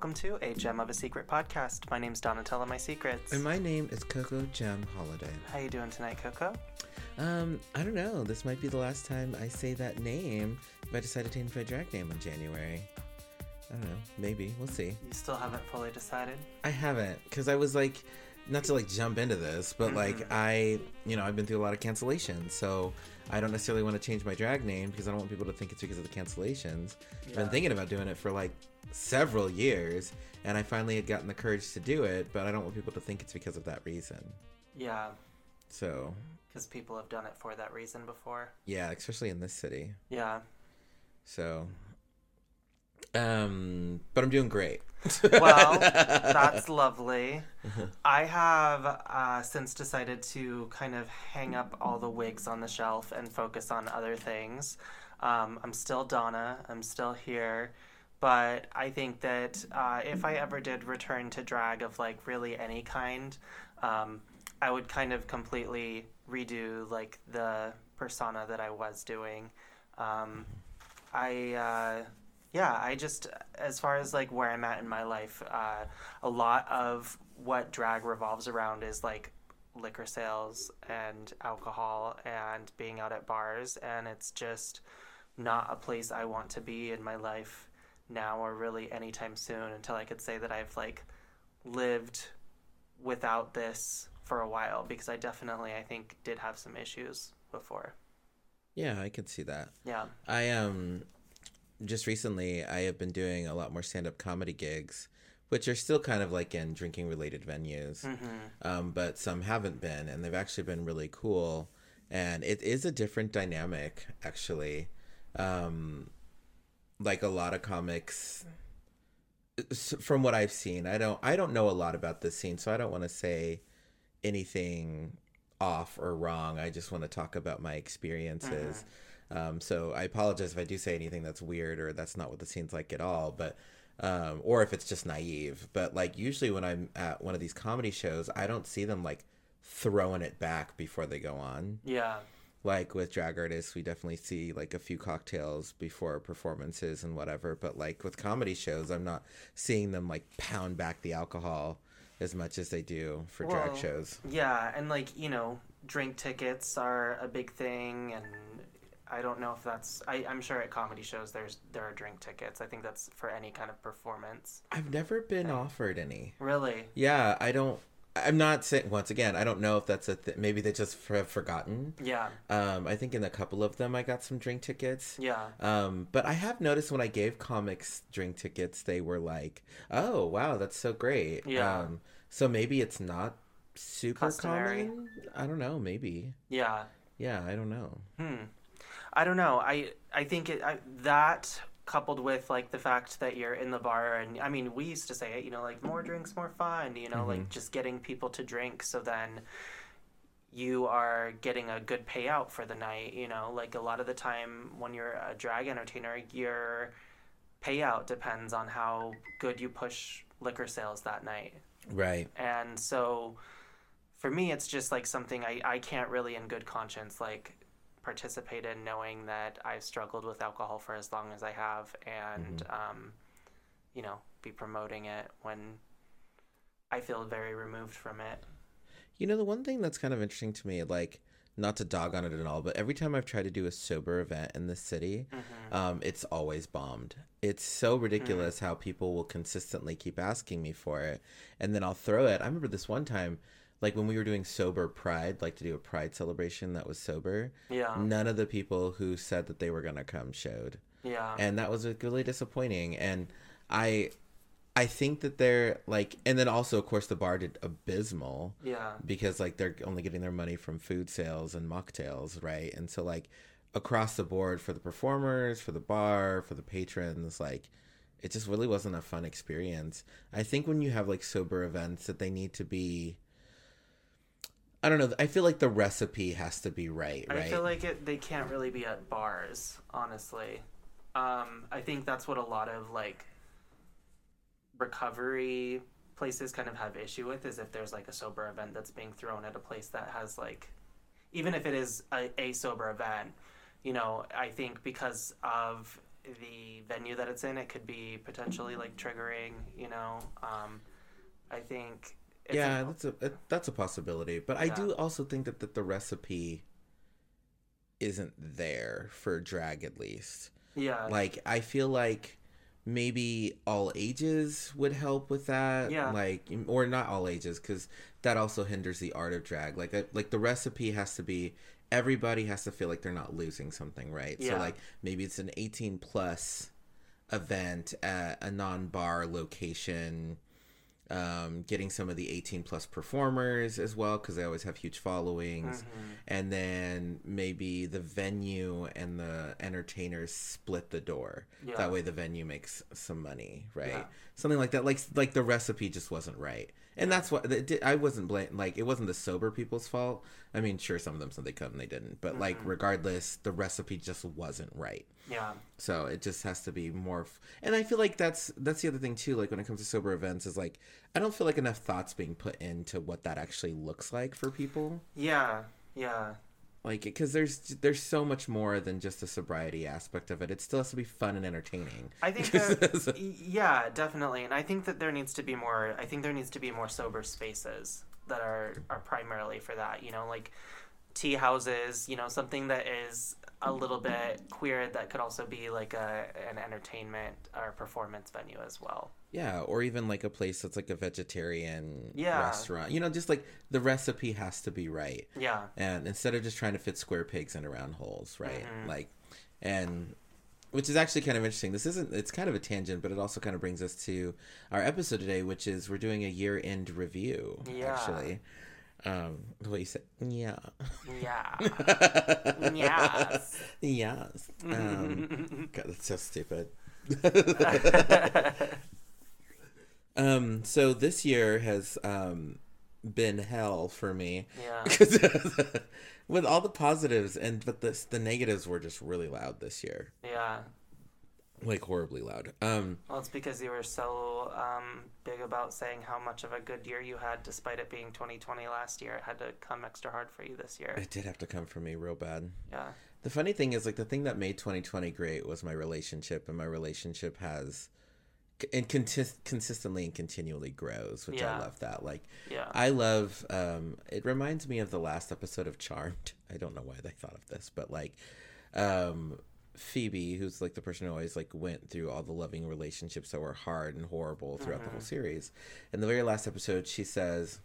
welcome to A Gem of a Secret podcast. My name's Donatella Mysecrets. And my name is Coco Jem Holiday. How you doing tonight, Coco? Um, I don't know. This might be the last time I say that name if I decide to change my drag name in January. I don't know. Maybe. We'll see. You still haven't fully decided? I haven't, because I was like, not to like jump into this, but like Mhm. I, you know, I've been through a lot of cancellations, so I don't necessarily want to change my drag name because I don't want people to think it's because of the cancellations. I've been thinking about doing it for like several years, and I finally had gotten the courage to do it, but I don't want people to think it's because of that reason. Yeah, So because people have done it for that reason before. yeah, especially in this city. Yeah. So, um, but I'm doing great. Well, that's lovely. I have uh, since decided to kind of hang up all the wigs on the shelf and focus on other things. Um, I'm still Donna. I'm still here. But I think that uh, if I ever did return to drag of like really any kind, um, I would kind of completely redo like the persona that I was doing. Um, I uh, yeah, I just as far as like where I'm at in my life, uh, a lot of what drag revolves around is like liquor sales and alcohol and being out at bars, and it's just not a place I want to be in my life now or really anytime soon until I could say that I've like lived without this for a while because I definitely I think did have some issues before. yeah, I can see that. Yeah. I um, just recently I have been doing a lot more stand-up comedy gigs, which are still kind of like in drinking-related venues, Mm-hmm. um, but some haven't been, and they've actually been really cool. And it is a different dynamic, actually. Um, like a lot of comics from what I've seen, I don't I don't know a lot about this scene, so I don't want to say anything off or wrong. I just want to talk about my experiences. Um, so I apologize if I do say anything that's weird or that's not what the scene's like at all, but um, or if it's just naive. But like usually when I'm at one of these comedy shows, I don't see them like throwing it back before they go on Yeah. like with drag artists we definitely see like a few cocktails before performances and whatever but like with comedy shows i'm not seeing them like pound back the alcohol as much as they do for drag shows Yeah, and like you know, drink tickets are a big thing, and I don't know if that's. I, I'm sure at comedy shows there's there are drink tickets. I think that's for any kind of performance. i've never been offered any Really? yeah i don't i'm not saying once again i don't know if that's a th- maybe they just have forgotten Yeah. um i think in a couple of them i got some drink tickets Yeah. Um, but I have noticed when I gave comics drink tickets, they were like, "Oh, wow, that's so great." Yeah. Um, so maybe it's not super Customary. common. I don't know. Maybe. Yeah. Yeah, I don't know. Hmm. I don't know. I I think it I, that coupled with like the fact that you're in the bar and I mean we used to say it, you know, like more drinks, more fun. You know, like mm-hmm. just getting people to drink. So then you are getting a good payout for the night. You know, like a lot of the time when you're a drag entertainer, your payout depends on how good you push liquor sales that night. Right. And so for me, it's just like something I, I can't really, in good conscience, like participate in knowing that I've struggled with alcohol for as long as I have and, um, you know, be promoting it when I feel very removed from it. You know, the one thing that's kind of interesting to me, like, not to dog on it at all, but every time I've tried to do a sober event in this city, um, it's always bombed. It's so ridiculous how people will consistently keep asking me for it, and then I'll throw it. I remember this one time, like when we were doing sober pride, like to do a pride celebration that was sober. Yeah. None of the people who said that they were gonna come showed, Yeah. and that was really disappointing. And I, I think that they're like, and then also, of course, the bar did abysmal yeah. because like they're only getting their money from food sales and mocktails, right? And so like across the board for the performers, for the bar, for the patrons, like it just really wasn't a fun experience. I think when you have like sober events that they need to be I don't know, I feel like the recipe has to be right, right? I feel like it, they can't really be at bars, honestly. Um, I think that's what a lot of like recovery places kind of have issue with is if there's like a sober event that's being thrown at a place that has like even if it is a, a sober event, you know, I think because of the venue that it's in, it could be potentially like triggering. You know, um, I think. Yeah, that's a that's a possibility. But I Yeah. do also think that, that the recipe isn't there for drag at least. yeah, Like I feel like maybe all ages would help with that. Yeah. Like or not all ages cuz that also hinders the art of drag. Like like the recipe has to be everybody has to feel like they're not losing something, right? Yeah. So like maybe it's an 18 plus event at a non-bar location um, getting some of the 18 plus performers as well because they always have huge followings Mm-hmm. and then maybe the venue and the entertainers split the door Yeah. that way the venue makes some money right Yeah. something like that like like the recipe just wasn't right and that's what did- i wasn't blame like it wasn't the sober people's fault. I mean sure some of them said they could and they didn't but like Mm-hmm. regardless the recipe just wasn't right. Yeah, so it just has to be more f- and i feel like that's that's the other thing too like when it comes to sober events is like i don't feel like enough thoughts being put into what that actually looks like for people. Yeah, yeah, like because there's there's so much more than just the sobriety aspect of it it still has to be fun and entertaining I think that, yeah, definitely, and I think that there needs to be more. I think there needs to be more sober spaces that are are primarily for that. You know, like tea houses. You know, something that is a little bit queer that could also be like a an entertainment or performance venue as well. yeah or even like a place that's like a vegetarian Yeah. restaurant you know just like the recipe has to be right Yeah, and instead of just trying to fit square pegs into round holes right Mhm. like and which is actually kind of interesting this isn't it's kind of a tangent but it also kind of brings us to our episode today which is we're doing a year end review Yeah. actually um the way you said yeah. Yeah, yes. yes. Um god that's so stupid. Um so this year has um been hell for me. Yeah, with all the positives and but the the negatives were just really loud this year. Yeah. Like horribly loud um Well, it's because you were so um, big about saying how much of a good year you had, despite it being 2020 last year. It had to come extra hard for you this year. it did have to come for me real bad Yeah, the funny thing is like the thing that made 2020 great was my relationship and my relationship has and contis- consistently and continually grows which Yeah. i love that like yeah, I love um it reminds me of the last episode of Charmed. I don't know why they thought of this, but like um Phoebe, who's like the person who always like went through all the loving relationships that were hard and horrible throughout the whole series. In the very last episode, she says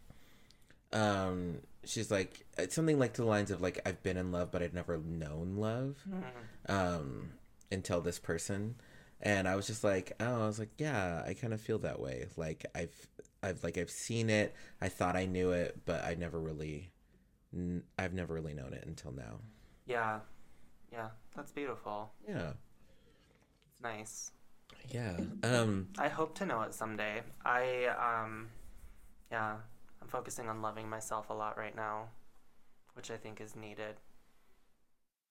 um she's like it's something like to the lines of like I've been in love but I'd never known love Mhm. um until this person. And i was just like oh i was like yeah i kind of feel that way. Like i've i've like i've seen it. I thought i knew it but i never really n- i've never really known it until now. Yeah, yeah. That's beautiful. yeah It's nice. yeah um I hope to know it someday. I um, yeah, I'm focusing on loving myself a lot right now, which I think is needed.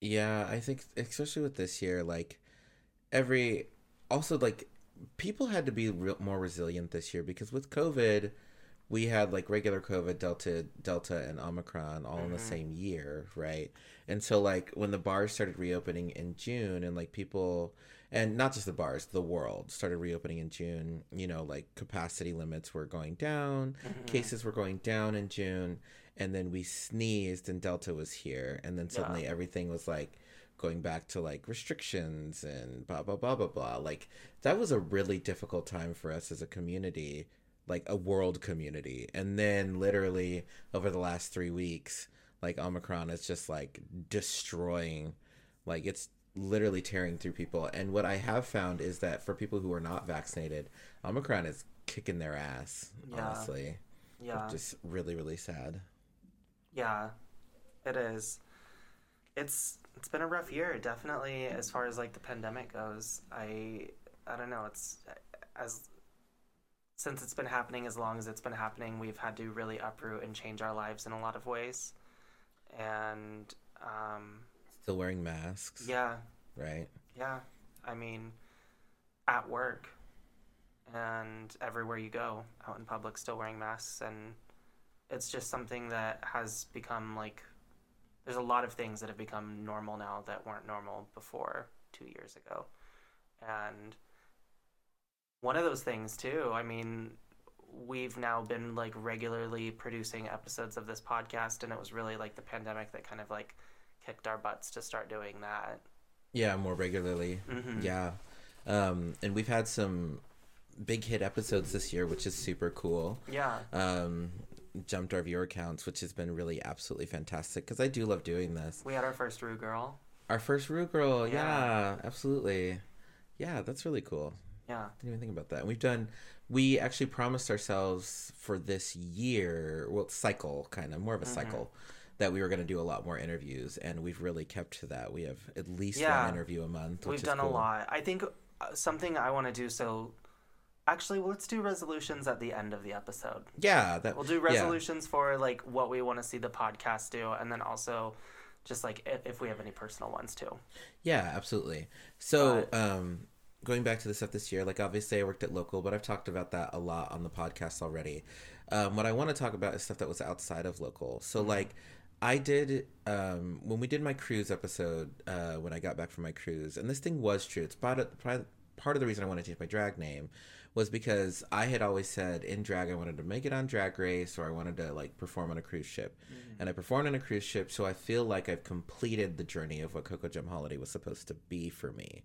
yeah i think especially with this year like every also like people had to be real, more resilient this year because with covid we had like regular covid delta delta and omicron all in the Mhm. same year right and so like when the bars started reopening in june and like people and not just the bars the world started reopening in june you know like capacity limits were going down Mhm. cases were going down in june and then we sneezed and delta was here and then suddenly everything was like going back to like restrictions and blah blah blah blah blah like that was a really difficult time for us as a community like a world community and then literally over the last three weeks like omicron is just like destroying like it's literally tearing through people and what i have found is that for people who are not vaccinated omicron is kicking their ass Yeah. honestly Yeah. just really really sad Yeah, it is. It's it's been a rough year, definitely, as far as like the pandemic goes. I I don't know. It's as since it's been happening as long as it's been happening, we've had to really uproot and change our lives in a lot of ways. And um, still wearing masks yeah, right yeah. I mean, at work and everywhere you go, out in public, still wearing masks, and it's just something that has become like. There's a lot of things that have become normal now that weren't normal before two years ago, And one of those things too, I mean, we've now been like regularly producing episodes of this podcast and it was really like the pandemic that kind of like kicked our butts to start doing that. Yeah, more regularly. Mhm. Yeah. Um, and we've had some big hit episodes this year, which is super cool. Yeah. Um, jumped our viewer counts, which has been really absolutely fantastic because I do love doing this. We had our first Ru Girl. Our first Ru Girl, Yeah. yeah, absolutely. Yeah, that's really cool. Yeah. Didn't even think about that. And we've done. We actually promised ourselves for this year, well, cycle kind of more of a Mm-hmm. cycle, that we were going to do a lot more interviews, and we've really kept to that. We have at least Yeah. one interview a month. We've done a lot. I think uh, something I want to do so actually well, let's do resolutions at the end of the episode. Yeah, that We'll do yeah. resolutions for like what we want to see the podcast do and then also just like if, if we have any personal ones too. Yeah, absolutely. So, um, going back to the stuff this year, like obviously I worked at local, but I've talked about that a lot on the podcast already. Um, what I want to talk about is stuff that was outside of local. So, like, I did um, when we did my cruise episode uh, when I got back from my cruise, and this thing was true. It's part of, part of the reason I wanted to change my drag name was because I had always said in drag I wanted to make it on Drag Race or I wanted to like perform on a cruise ship, and I performed on a cruise ship, so I feel like I've completed the journey of what Coco Jem Holiday was supposed to be for me,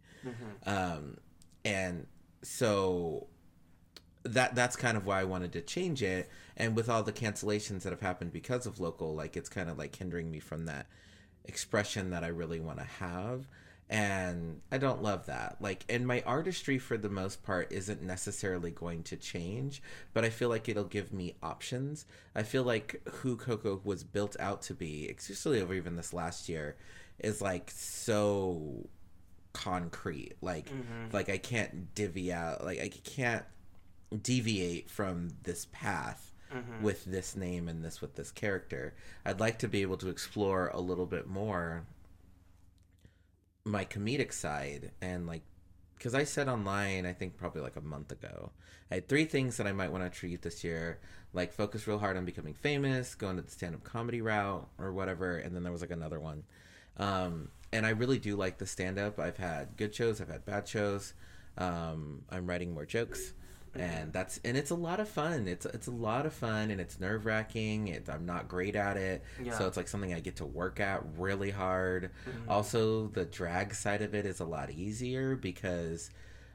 um, and so that that's kind of why I wanted to change it. And with all the cancellations that have happened because of local, like it's kind of like hindering me from that expression that I really want to have. And I don't love that. Like, and my artistry for the most part isn't necessarily going to change, but I feel like it'll give me options. I feel like who Coco was built out to be, especially over even this last year, is like so concrete. Like, mm-hmm. like I can't divvy out, like I can't deviate from this path mm-hmm. with this name and this with this character. I'd like to be able to explore a little bit more my comedic side and like because I said online, I think probably like a month ago, I had three things that I might want to treat this year, like focus real hard on becoming famous, going to the stand-up comedy route or whatever, and then there was like another one. Um, and I really do like the stand-up. I've had good shows, I've had bad shows. Um, I'm writing more jokes, and that's and it's a lot of fun. It's it's a lot of fun, and it's nerve wracking. It, I'm not great at it, Yeah. so it's like something I get to work at really hard. Also, the drag side of it is a lot easier because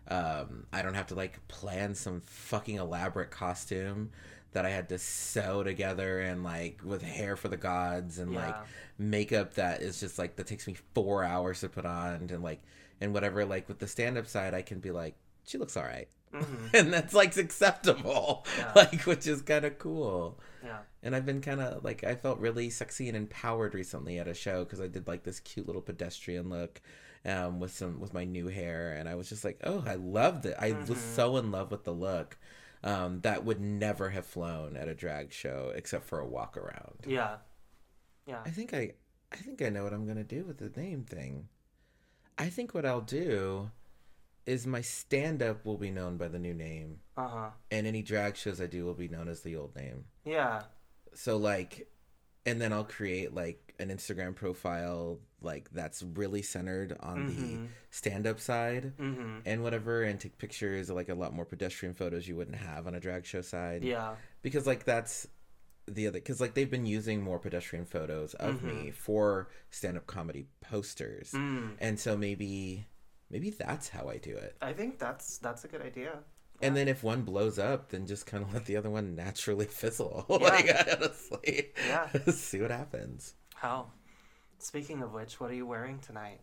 um, I don't have to like plan some fucking elaborate costume that I had to sew together and like with hair for the gods and like makeup that is just like that takes me four hours to put on and like and whatever. Like with the stand up side, I can be like, she looks all right. and that's like acceptable, Yeah. like which is kind of cool. Yeah. And I've been kind of like I felt really sexy and empowered recently at a show because I did like this cute little pedestrian look um, with some with my new hair, and I was just like, oh, I loved it. I was so in love with the look. Um, that would never have flown at a drag show except for a walk around. Yeah. Yeah. I think I I think I know what I'm gonna do with the name thing. I think what I'll do is my stand up will be known by the new name, Uh huh. and any drag shows I do will be known as the old name. Yeah. So like and then I'll create like an Instagram profile like that's really centered on the stand up side Mm-hmm. and whatever and take pictures like a lot more pedestrian photos you wouldn't have on a drag show side Yeah. because like that's the other because like they've been using more pedestrian photos of Mm-hmm. me for stand-up comedy posters Mm. and so maybe maybe that's how i do it I think that's that's a good idea. and then if one blows up then just kind of let the other one naturally fizzle like honestly Yeah. see what happens How? Speaking of which, what are you wearing tonight?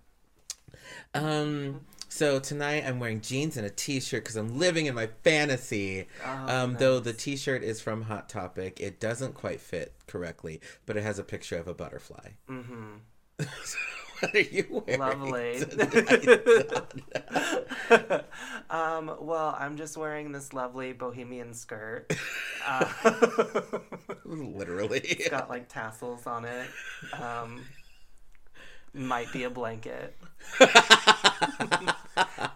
um so tonight i'm wearing jeans and a t-shirt because i'm living in my fantasy Oh, um though the t-shirt is from hot topic it doesn't quite fit correctly but it has a picture of a butterfly Mm-hmm. what are you wearing? Lovely. um, well, I'm just wearing this lovely bohemian skirt. Uh, Literally. it's got like tassels on it. Um, might be a blanket. and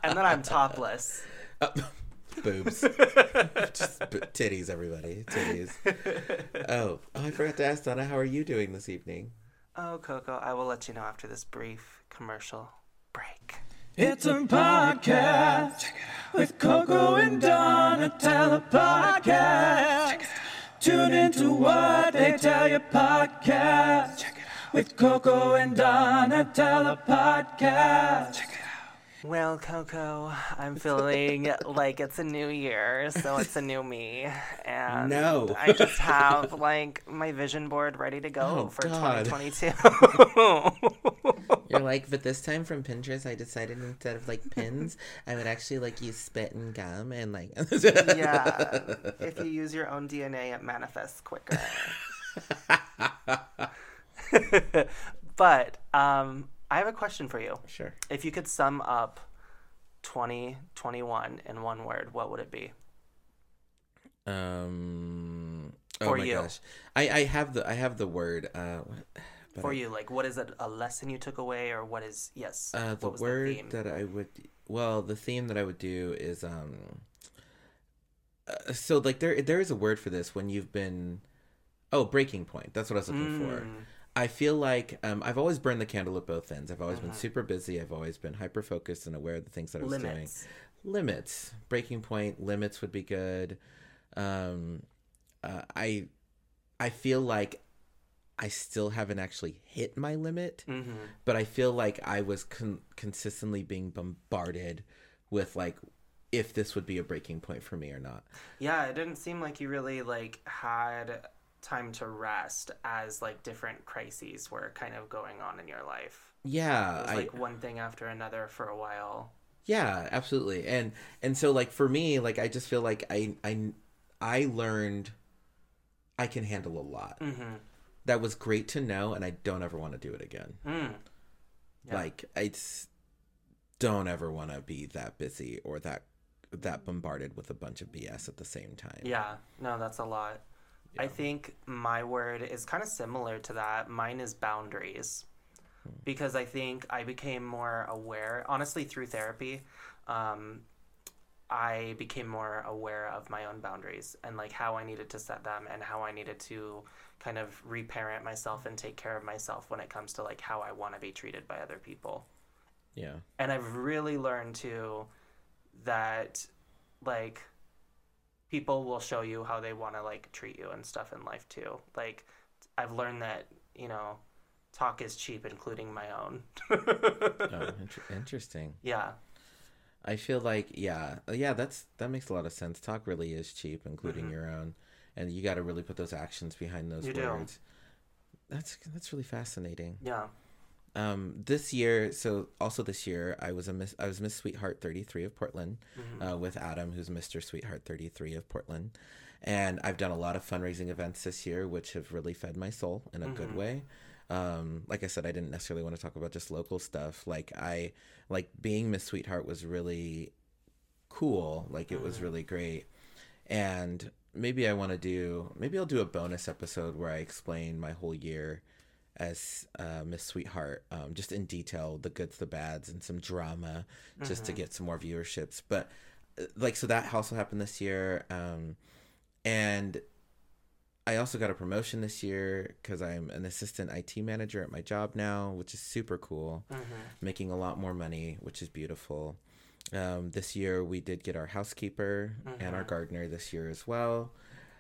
then I'm topless. Boobs. Just b- titties, everybody. Titties. Oh, oh, I forgot to ask Donna, how are you doing this evening? Oh, Coco, I will let you know after this brief commercial break. It's a podcast with Coco and Donna. Tell a podcast. Tune into what they tell you podcast with Coco and Donatella podcast. Well, Coco, I'm feeling like it's a new year, so it's a new me, and No. I just have like my vision board ready to go Oh, for God. 2022. You're like, but this time from Pinterest, I decided instead of like pins, I would actually like use spit and gum and like. yeah, if you use your own DNA, it manifests quicker. but um, I have a question for you. Sure. If you could sum up 2021 in one word, what would it be? Um. Oh For my you. gosh, I I have the I have the word. Uh, For I- you, like, what is it? A lesson you took away, or what is yes? Uh, the word theme? that I would, well, the theme that I would do is um. Uh, so like there there is a word for this when you've been, oh breaking point. That's what I was looking for. I feel like um, I've always burned the candle at both ends. I've always Mm-hmm. been super busy. I've always been hyper focused and aware of the things that I was doing. limits. Limits, breaking point, limits would be good. Um, uh, I, I feel like I still haven't actually hit my limit, Mm-hmm. but I feel like I was con- consistently being bombarded with like if this would be a breaking point for me or not. Yeah, it didn't seem like you really like had time to rest as like different crises were kind of going on in your life. Yeah, It was I, like one thing after another for a while. Yeah, absolutely. And and so like for me, like I just feel like I I I learned I can handle a lot. Mm-hmm. That was great to know and I don't ever want to do it again. Mm. Yeah. Like I don't ever want to be that busy or that that bombarded with a bunch of BS at the same time. Yeah, no, that's a lot. I think my word is kind of similar to that. Mine is boundaries. Because I think I became more aware, honestly, through therapy, um, I became more aware of my own boundaries and like how I needed to set them and how I needed to kind of reparent myself and take care of myself when it comes to like how I want to be treated by other people Yeah. and I've really learned too that like people will show you how they want to like treat you and stuff in life too. Like I've learned that, you know, talk is cheap including my own. Oh, inter- interesting. yeah. I feel like yeah, yeah, that's that makes a lot of sense. Talk really is cheap, including Mhm. your own, and you got to really put those actions behind those You do. words. That's that's really fascinating. Yeah. Um, this year, so also this year, I was a miss, I was Miss Sweetheart thirty three of Portland, Mhm. uh, with Adam, who's Mister Sweetheart thirty three of Portland, and I've done a lot of fundraising events this year, which have really fed my soul in a good Mhm. way. Um, like I said, I didn't necessarily want to talk about just local stuff. Like I, like being Miss Sweetheart was really cool. Like it was Mhm. really great, and maybe I want to do maybe I'll do a bonus episode where I explain my whole year as uh, Miss Sweetheart, um, just in detail, the goods, the bads, and some drama, just to Mhm. get some more viewerships. But uh, like, so that also happened this year, um, and I also got a promotion this year because I'm an assistant IT manager at my job now, which is super cool. Mhm. Making a lot more money, which is beautiful. Um, this year we did get our housekeeper and our Mhm. gardener this year as well,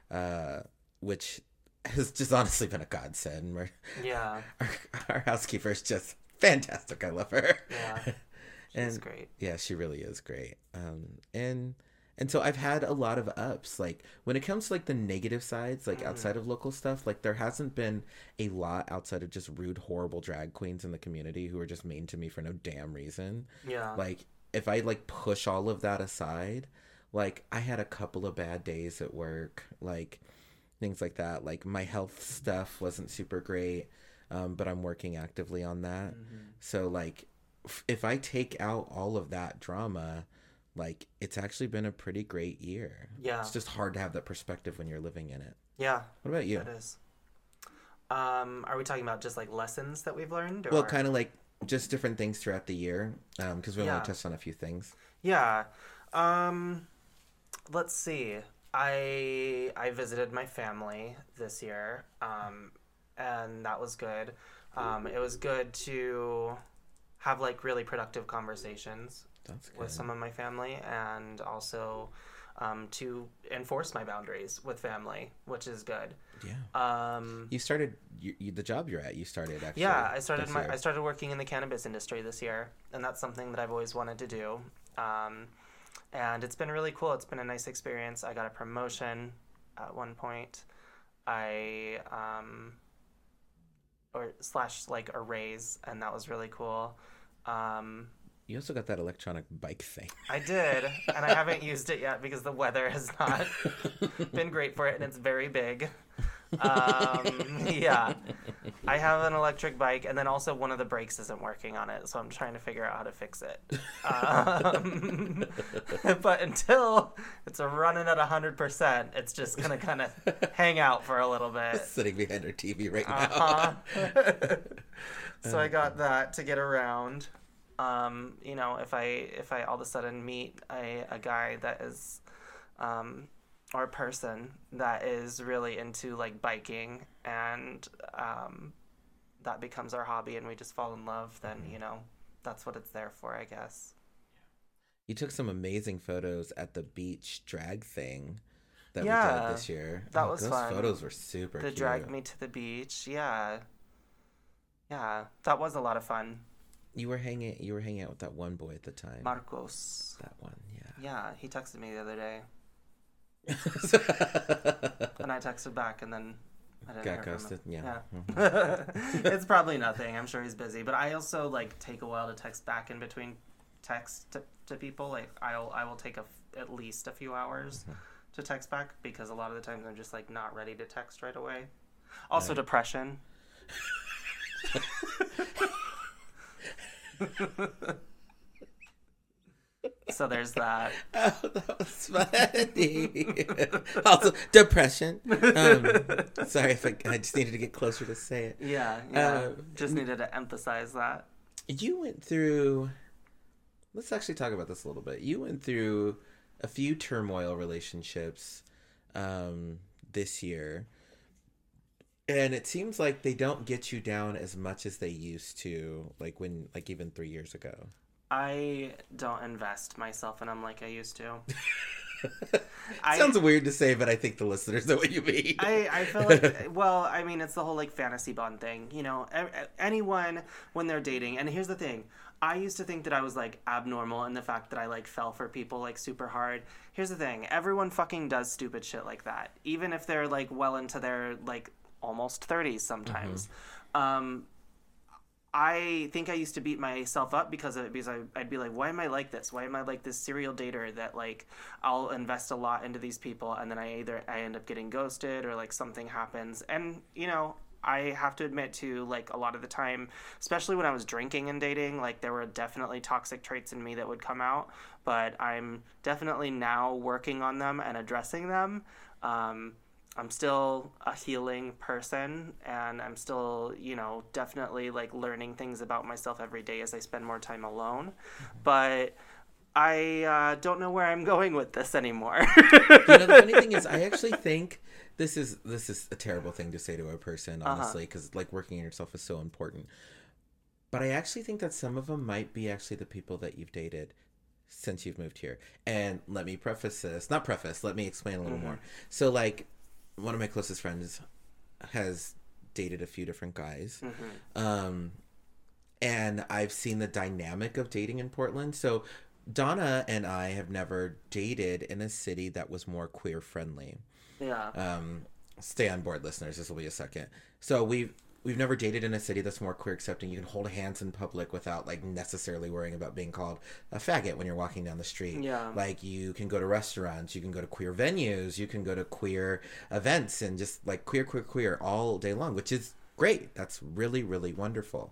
uh, which has just honestly been a godsend. We're- Yeah. our, our housekeeper is just fantastic. I love her. Yeah. She's great. Yeah, she really is great. Um, and and so I've had a lot of ups. Like when it comes to like the negative sides, like Mhm. outside of local stuff, like there hasn't been a lot outside of just rude, horrible drag queens in the community who are just mean to me for no damn reason. Yeah. Like if I like push all of that aside, like I had a couple of bad days at work, like things like that. Like my health stuff wasn't super great, um, but I'm working actively on that. Mhm. So like f- if I take out all of that drama, like it's actually been a pretty great year. Yeah. It's just hard to have that perspective when you're living in it. Yeah. What about you? It is. Um, are we talking about just like lessons that we've learned? Or... Well, kind of like just different things throughout the year, because we Yeah. only touched on a few things. Yeah. Um, let's see. I I visited my family this year, um, and that was good. Um, it was good to have like really productive conversations with some of my family and also um, to enforce my boundaries with family, which is good. yeah. Um, You started you, you, the job you're at. You started actually. yeah, I started my year. I started working in the cannabis industry this year, and that's something that I've always wanted to do. Um, and it's been really cool. It's been a nice experience. I got a promotion at one point. I um, or slash like a raise, and that was really cool. Um, You also got that electronic bike thing. I did, and I haven't used it yet because the weather has not been great for it, and it's very big. Um, yeah, I have an electric bike, and then also one of the brakes isn't working on it, so I'm trying to figure out how to fix it. Um, but until it's running at hundred percent, it's just gonna kind of hang out for a little bit. Sitting behind her TV right Uh-huh. now. so I got that to get around. Um, you know, if I if I all of a sudden meet a, a guy that is um, or person that is really into like biking and um, that becomes our hobby and we just fall in love, then you know that's what it's there for, I guess. You took some amazing photos at the beach drag thing that we did this year. that Oh, was those fun. photos were super They cute. dragged me to the beach. Yeah, yeah, that was a lot of fun. You were hanging. You were hanging out with that one boy at the time. Marcos. that one, yeah. Yeah, he texted me the other day. And I texted back, and then I didn't Got ghosted. Yeah. Yeah. it's probably nothing. I'm sure he's busy, but I also like take a while to text back in between text to, to people. Like I'll I will take a at least a few hours Mm-hmm. to text back because a lot of the times I'm just like not ready to text right away. Also Right. depression. so there's that. Oh, that was funny. also, depression. Um, sorry if I, I just needed to get closer to say it. Yeah, yeah. Uh, just needed to emphasize that. You went through. Let's actually talk about this a little bit. You went through a few turmoil relationships um, this year, and it seems like they don't get you down as much as they used to, like when, like even three years ago. I don't invest myself in them like I used to. I, Sounds weird to say, but I think the listeners know what you mean. I, I feel like, well, I mean, it's the whole like fantasy bond thing. You know, anyone when they're dating, and here's the thing. I used to think that I was like abnormal in the fact that I like fell for people like super hard. Here's the thing. Everyone fucking does stupid shit like that. Even if they're like well into their like almost 30s sometimes. Um, I think I used to beat myself up because of it because I, I'd be like, why am I like this? Why am I like this serial dater that like I'll invest a lot into these people and then I either I end up getting ghosted or like something happens and you know I have to admit to like a lot of the time, especially when I was drinking and dating, like there were definitely toxic traits in me that would come out, but I'm definitely now working on them and addressing them. Um, I'm still a healing person and I'm still, you know, definitely like learning things about myself every day as I spend more time alone. But I uh, don't know where I'm going with this anymore. you know the funny thing is i actually think this is this is a terrible thing to say to a person Uh-huh. honestly because like working on yourself is so important but i actually think that some of them might be actually the people that you've dated since you've moved here and let me preface this not preface let me explain a little Mm-hmm. more so like one of my closest friends has dated a few different guys Mm-hmm. um and I've seen the dynamic of dating in Portland. So Donna and I have never dated in a city that was more queer friendly. yeah. Um, stay on board, listeners. This will be a second. So we've we've never dated in a city that's more queer accepting. You can hold hands in public without like necessarily worrying about being called a faggot when you're walking down the street. Yeah. Like you can go to restaurants, you can go to queer venues, you can go to queer events, and just like queer, queer, queer all day long, which is great. That's really, really wonderful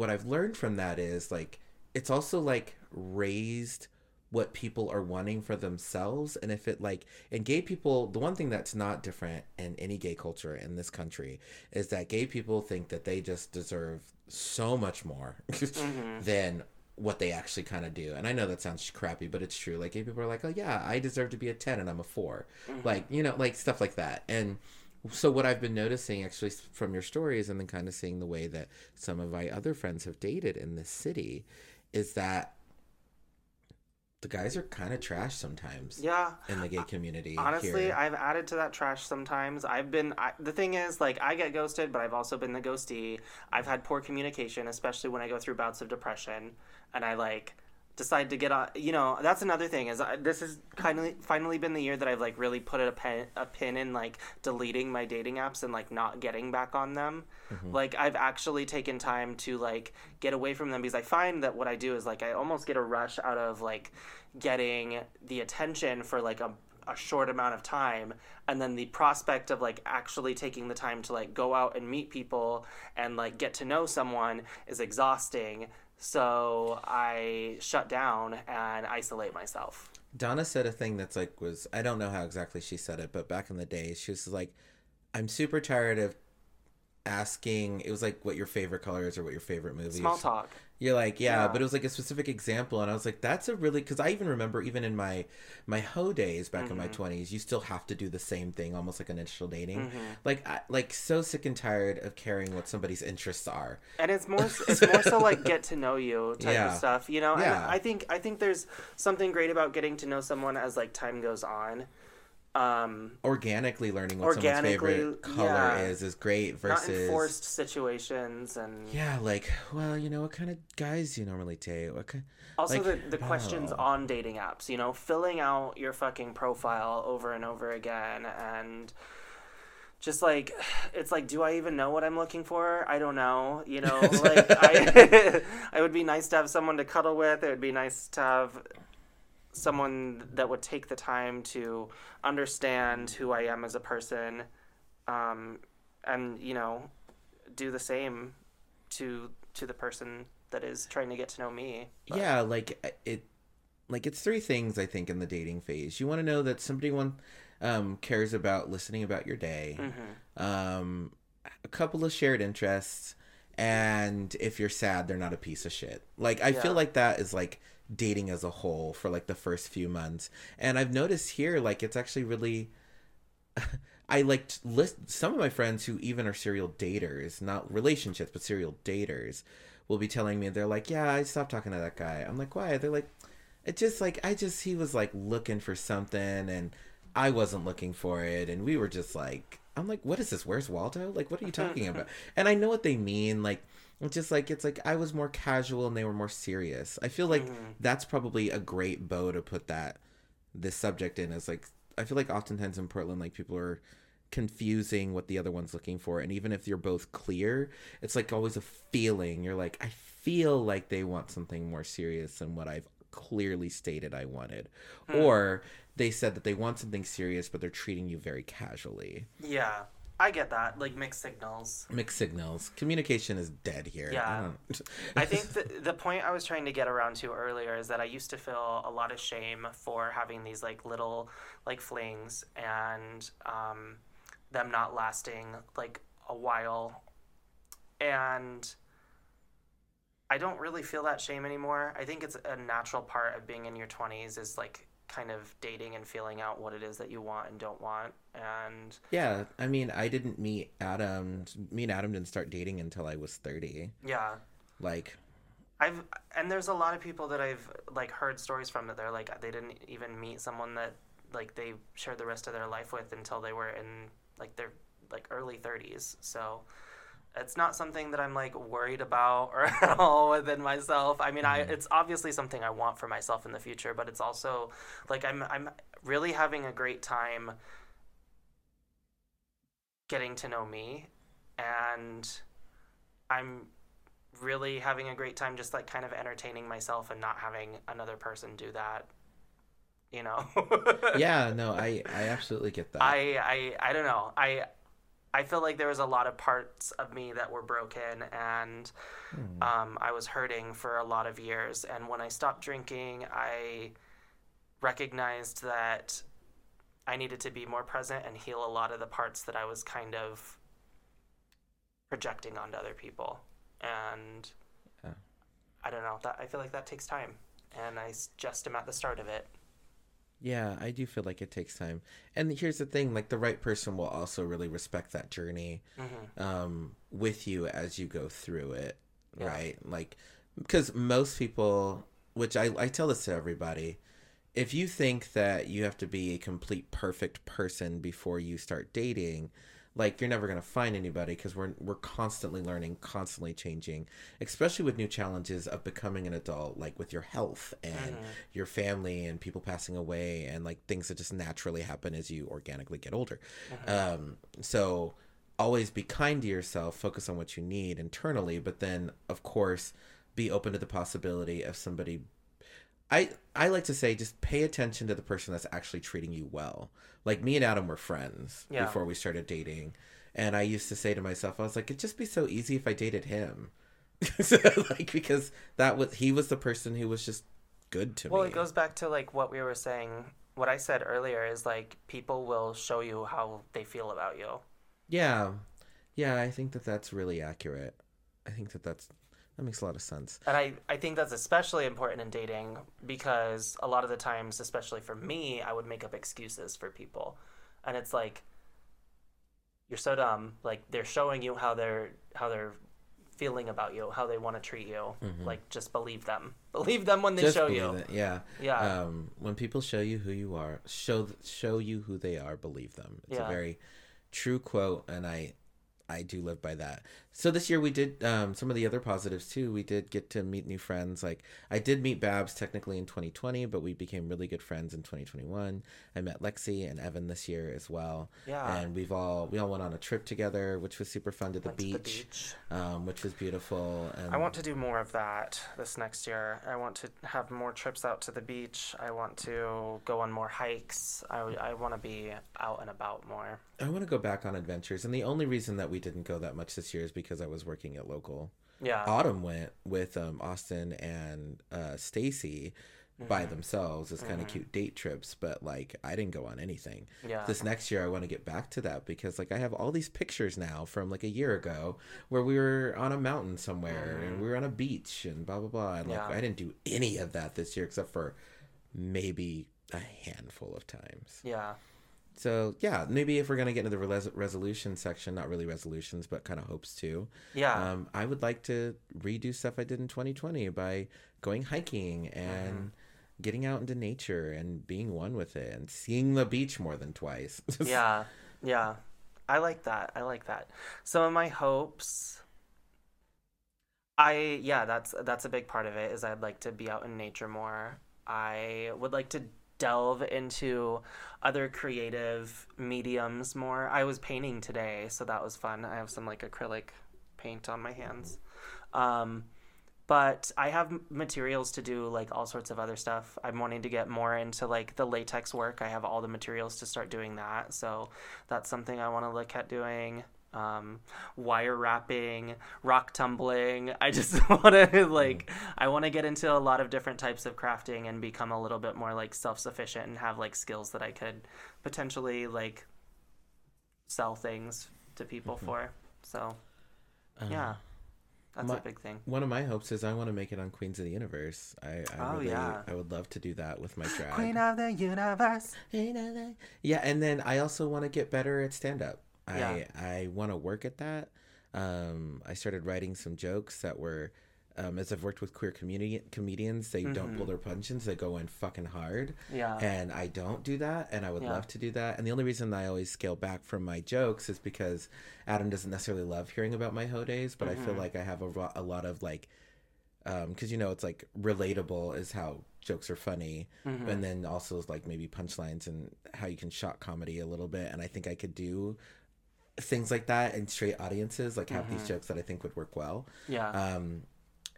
what I've learned from that is like it's also like raised what people are wanting for themselves and if it like and gay people the one thing that's not different in any gay culture in this country is that gay people think that they just deserve so much more mm-hmm. than what they actually kind of do and i know that sounds crappy but it's true like gay people are like oh yeah i deserve to be a 10 and i'm a 4 mm-hmm. like you know like stuff like that and so what I've been noticing actually from your stories and then kind of seeing the way that some of my other friends have dated in this city is that the guys are kind of trash sometimes Yeah. in the gay community. Honestly, here. I've added to that trash sometimes. I've been I, the thing is like I get ghosted, but I've also been the ghostee. I've had poor communication, especially when I go through bouts of depression, and I like decide to get on. You know, that's another thing is I, this has kind of finally been the year that I've like really put a pin a pin in like deleting my dating apps and like not getting back on them. Mm-hmm. Like I've actually taken time to like get away from them because I find that what I do is like I almost get a rush out of like getting the attention for like a a short amount of time and then the prospect of like actually taking the time to like go out and meet people and like get to know someone is exhausting so i shut down and isolate myself. Donna said a thing that's like was I don't know how exactly she said it, but back in the day she was like, "I'm super tired of asking." It was like what your favorite color is or what your favorite movie. small is. talk You're like, yeah, Yeah. but it was like a specific example, and I was like, that's a really because I even remember even in my my hoe days back in my Mm-hmm. twenties, you still have to do the same thing, almost like an initial dating. Mm-hmm. Like, I, like so sick and tired of caring what somebody's interests are. and it's more it's more so like get to know you type Yeah. of stuff you know Yeah. and i think i think there's something great about getting to know someone as like time goes on um Organically learning what someone's favorite color yeah. is is great versus forced situations and yeah, like well, you know, what kind of guys do you normally date? What kind? Also, Like, the, the questions on dating apps, you know, filling out your fucking profile over and over again and just like, it's like, do I even know what I'm looking for? I don't know. You know, like, I, I would be nice to have someone to cuddle with. It would be nice to have someone that would take the time to understand who I am as a person um, and, you know, do the same to to the person that is trying to get to know me. But- Yeah, like uh, it, like it's three things I think in the dating phase. You want to know that somebody one um, cares about listening about your day, Mm-hmm. um, a couple of shared interests, and if you're sad, they're not a piece of shit. Like I feel like that is like dating as a whole for like the first few months, and I've noticed here like it's actually really. I like list some of my friends who even are serial daters, not relationships, but serial daters, will be telling me they're like, "Yeah, I stopped talking to that guy." I'm like, "Why?" They're like, "It just like I just he was like looking for something and I wasn't looking for it and we were just like I'm like, "What is this? Where's Waldo? Like what are you talking about?" And I know what they mean like it's just like it's like I was more casual and they were more serious. I feel like mm-hmm. that's probably a great bow to put that this subject in is like I feel like oftentimes in Portland like people are confusing what the other one's looking for and even if you're both clear it's like always a feeling you're like I feel like they want something more serious than what I've clearly stated I wanted hmm. or they said that they want something serious but they're treating you very casually Yeah, I get that. Like mixed signals. mixed signals communication is dead here Yeah. I I think the, the point I was trying to get around to earlier is that I used to feel a lot of shame for having these like little like flings and um, them not lasting like a while. And I don't really feel that shame anymore. I think it's a natural part of being in your 20s is like kind of dating and feeling out what it is that you want and don't want. And Yeah, I mean, I didn't meet Adam. Me and Adam didn't start dating until I was thirty. yeah, Like, I've and there's a lot of people that I've like heard stories from that they're like they didn't even meet someone that like they shared the rest of their life with until they were in like their like early 30s. So it's not something that I'm like worried about or at all within myself. I mean, I mm-hmm. it's obviously something I want for myself in the future, but it's also like I'm I'm really having a great time getting to know me and I'm really having a great time just like kind of entertaining myself and not having another person do that you know yeah, no, I I absolutely get that. i i i don't know i i feel like there was a lot of parts of me that were broken and um, i was hurting for a lot of years. And when i stopped drinking i recognized that i needed to be more present and heal a lot of the parts that i was kind of projecting onto other people. And Yeah. i don't know that i feel like that takes time. And I just am at the start of it Yeah, I do feel like it takes time. And here's the thing, like the right person will also really respect that journey Mm-hmm. um with you as you go through it, Yeah. right? Like cuz most people, which I I tell this to everybody, if you think that you have to be a complete perfect person before you start dating, like you're never going to find anybody because we're we're constantly learning, constantly changing, especially with new challenges of becoming an adult, like with your health and your family and people passing away and like things that just naturally happen as you organically get older. Um, so always be kind to yourself, focus on what you need internally, but then of course be open to the possibility of somebody I I like to say just pay attention to the person that's actually treating you well. Like me and Adam were friends Yeah. before we started dating, and I used to say to myself, I was like, it'd just be so easy if I dated him, So, like because that was he was the person who was just good to Well, me. Well, it goes back to like what we were saying. What I said earlier is like people will show you how they feel about you. yeah, yeah. I think that that's really accurate. I think that that's that makes a lot of sense. And I, I think that's especially important in dating because a lot of the times, especially for me, I would make up excuses for people. And it's like you're so dumb. Like they're showing you how they're how they're feeling about you, how they want to treat you. Like just believe them. Believe them when they Mm-hmm. Just show you. it, Yeah. Yeah. Um, when people show you who you are, show show you who they are. Believe them. It's Yeah. a very true quote, and I I do live by that. So this year we did um, some of the other positives too. We did get to meet new friends. Like I did meet Babs technically in 2020, but we became really good friends in 2021. I met Lexi and Evan this year as well. Yeah. And we've all we all went on a trip together, which was super fun to the Went to beach, the beach. Um, which was beautiful. And I want to do more of that this next year. I want to have more trips out to the beach. I want to go on more hikes. I, I want to be out and about more. I want to go back on adventures, and the only reason that we didn't go that much this year is because I was working at local. Yeah. Autumn went with um, Austin and uh, Stacy by themselves as kind of cute date trips, but like I didn't go on anything. Yeah. This next year, I want to get back to that because like I have all these pictures now from like a year ago where we were on a mountain somewhere and we were on a beach and blah blah blah. And like Yeah. I didn't do any of that this year except for maybe a handful of times. Yeah. So yeah, maybe if we're gonna get into the res- resolution section, not really resolutions, but kind of hopes too. Yeah. Um, I would like to redo stuff I did in 2020 by going hiking and getting out into nature and being one with it and seeing the beach more than twice. yeah. Yeah. I like that. I like that. Some of my hopes I yeah, that's that's a big part of it is I'd like to be out in nature more. I would like to delve into other creative mediums more. I was painting today, so that was fun. I have some like acrylic paint on my hands. Um but I have materials to do like all sorts of other stuff. I'm wanting to get more into like the latex work. I have all the materials to start doing that. So that's something I want to look at doing. Um, wire wrapping, rock tumbling. I just want to like I want to get into a lot of different types of crafting and become a little bit more like self-sufficient and have like skills that I could potentially like sell things to people for. So, yeah. That's my- a big thing. One of my hopes is I want to make it on Queens of the Universe. I, I Oh, really, yeah. I would love to do that with my drag. Queen of the universe. Yeah, and then I also want to get better at stand up. I Yeah. I want to work at that. Um, I started writing some jokes that were, um, as I've worked with queer community comedians, they don't pull their punches; they go in fucking hard. Mm-hmm. Yeah. And I don't do that, and I would Yeah. love to do that. And the only reason I always scale back from my jokes is because Adam doesn't necessarily love hearing about my hoe days, but I feel Mm-hmm. like I have a, ro- a lot of like because you know it's like relatable is how jokes are funny Mm-hmm. and then also like maybe punchlines and how you can shock comedy a little bit and i think i could do things like that and straight audiences like have Mm-hmm. these jokes that i think would work well Yeah. um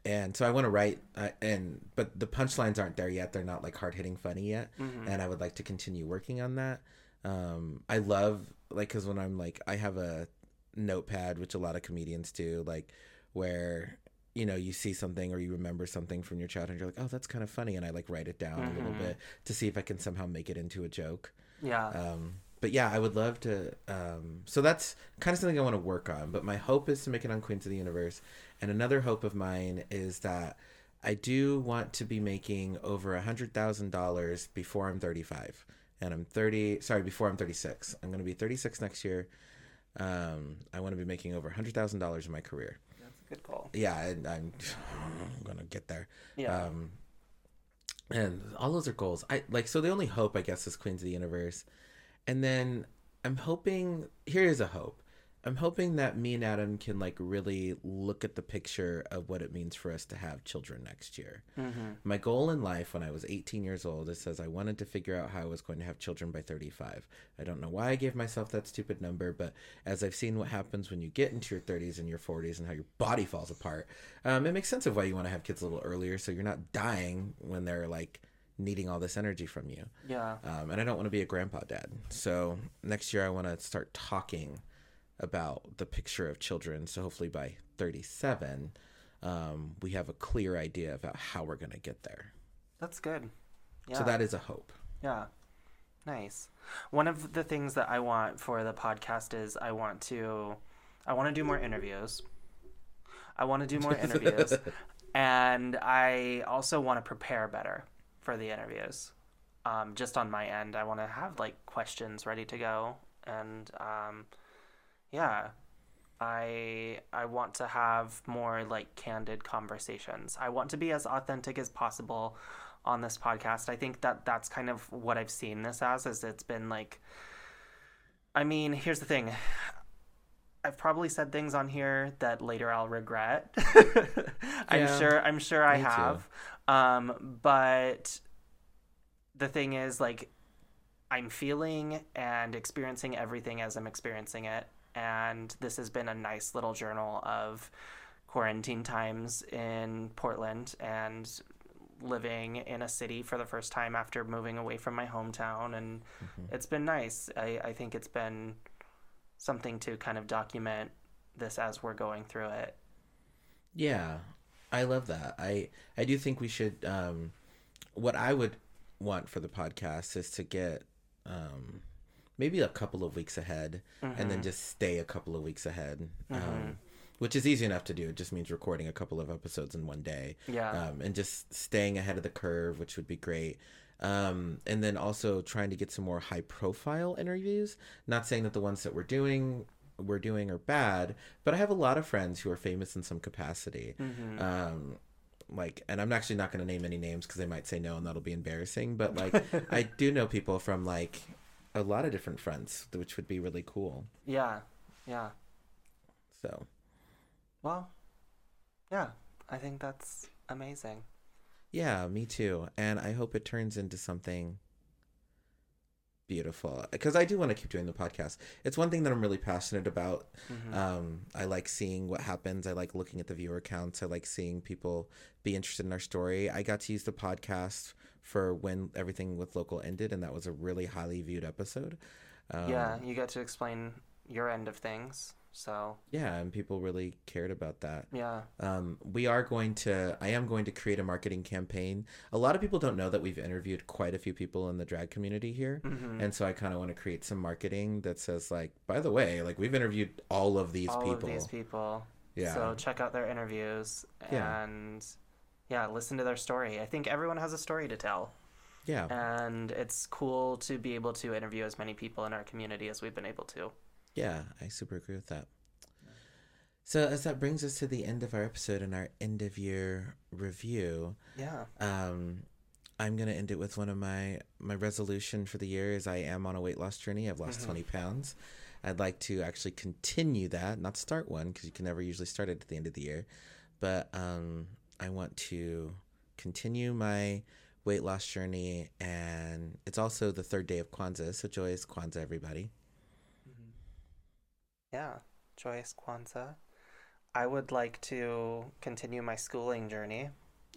and so i want to write uh, and but the punchlines aren't there yet they're not like hard-hitting funny yet Mm-hmm. and i would like to continue working on that um i love like because when i'm like i have a notepad which a lot of comedians do like where you know you see something or you remember something from your childhood you're like oh that's kind of funny and i like write it down a little bit to see if i can somehow make it into a joke yeah. um, but yeah, I would love to. Um, so that's kind of something I want to work on. But my hope is to make it on Queens of the Universe. And another hope of mine is that I do want to be making over a hundred thousand dollars before I'm 35, and I'm 30. Sorry, before I'm 36. I'm going to be 36 next year. Um, I want to be making over a hundred thousand dollars in my career. That's a good goal. Yeah, and I'm, I'm gonna get there. Yeah. Um, and all those are goals. I like so the only hope I guess is Queens of the Universe, and then I'm hoping here is a hope. I'm hoping that me and Adam can like really look at the picture of what it means for us to have children next year. Mm-hmm. My goal in life when I was 18 years old is says I wanted to figure out how I was going to have children by 35. I don't know why I gave myself that stupid number, but as I've seen what happens when you get into your 30s and your 40s and how your body falls apart, um, it makes sense of why you want to have kids a little earlier so you're not dying when they're like needing all this energy from you. Yeah. Um, and I don't want to be a grandpa dad. So next year I want to start talking about the picture of children. So hopefully by 37, um, we have a clear idea about how we're going to get there. That's good. Yeah. So that is a hope. Yeah. Nice. One of the things that I want for the podcast is I want to I want to do more interviews. I want to do more interviews. and I also want to prepare better for the interviews. Um, just on my end, I want to have like questions ready to go and um, yeah. I I want to have more like candid conversations. I want to be as authentic as possible on this podcast. I think that that's kind of what I've seen this as is it's been like I mean, here's the thing. I've probably said things on here that later I'll regret. I'm sure I'm sure I have. too. Um but the thing is like I'm feeling and experiencing everything as I'm experiencing it. And this has been a nice little journal of quarantine times in Portland and living in a city for the first time after moving away from my hometown. And it's been nice. I, I think it's been something to kind of document this as we're going through it. Yeah, I love that. I I do think we should. Um, what I would want for the podcast is to get um, maybe a couple of weeks ahead, and then just stay a couple of weeks ahead. Um, which is easy enough to do. It just means recording a couple of episodes in one day. Yeah. Um, and just staying ahead of the curve, which would be great. Um, and then also trying to get some more high profile interviews. Not saying that the ones that we're doing we're doing are bad, but I have a lot of friends who are famous in some capacity. Um, like, and I'm actually not going to name any names because they might say no, and that'll be embarrassing. But like, I do know people from like a lot of different fronts, which would be really cool. Yeah. Yeah. So Well, yeah. I think that's amazing. Yeah, me too. And I hope it turns into something beautiful because I do want to keep doing the podcast. It's one thing that I'm really passionate about. Um, I like seeing what happens. I like looking at the viewer counts. I like seeing people be interested in our story. I got to use the podcast for when everything with local ended, and that was a really highly viewed episode. Um, yeah, you get to explain your end of things. So, yeah, and people really cared about that. yeah. Um, we are going to, I am going to create a marketing campaign. A lot of people don't know that we've interviewed quite a few people in the drag community here. Mm-hmm. And so I kind of want to create some marketing that says, like, by the way, like, we've interviewed all of these All people. of these people. Yeah. So check out their interviews Yeah. and yeah, listen to their story. I think everyone has a story to tell. yeah. And it's cool to be able to interview as many people in our community as we've been able to. Yeah, I super agree with that. So as that brings us to the end of our episode and our end of year review, Yeah. um, I'm gonna end it with one of my my resolution for the year is I am on a weight loss journey. I've lost 20 pounds. I'd like to actually continue that, not start one because you can never usually start it at the end of the year, but um, I want to continue my weight loss journey, and it's also the third day of Kwanzaa, so joyous Kwanzaa, everybody. Yeah. Joyous Kwanzaa. I would like to continue my schooling journey.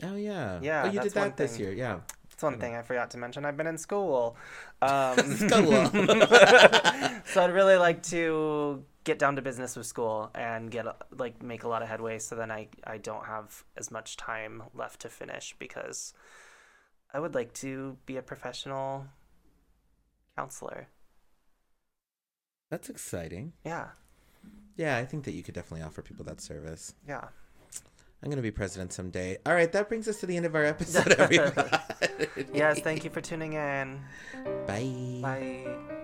Oh yeah, Yeah, Oh, you did that this year, yeah. That's one thing I forgot to mention. I've been in school. Um, School. so I'd really like to get down to business with school and get like make a lot of headway. So then I I don't have as much time left to finish because I would like to be a professional counselor. That's exciting. Yeah, Yeah, I think that you could definitely offer people that service. yeah. I'm gonna be president someday. All right, that brings us to the end of our episode, everybody. Yes, thank you for tuning in. Bye. Bye.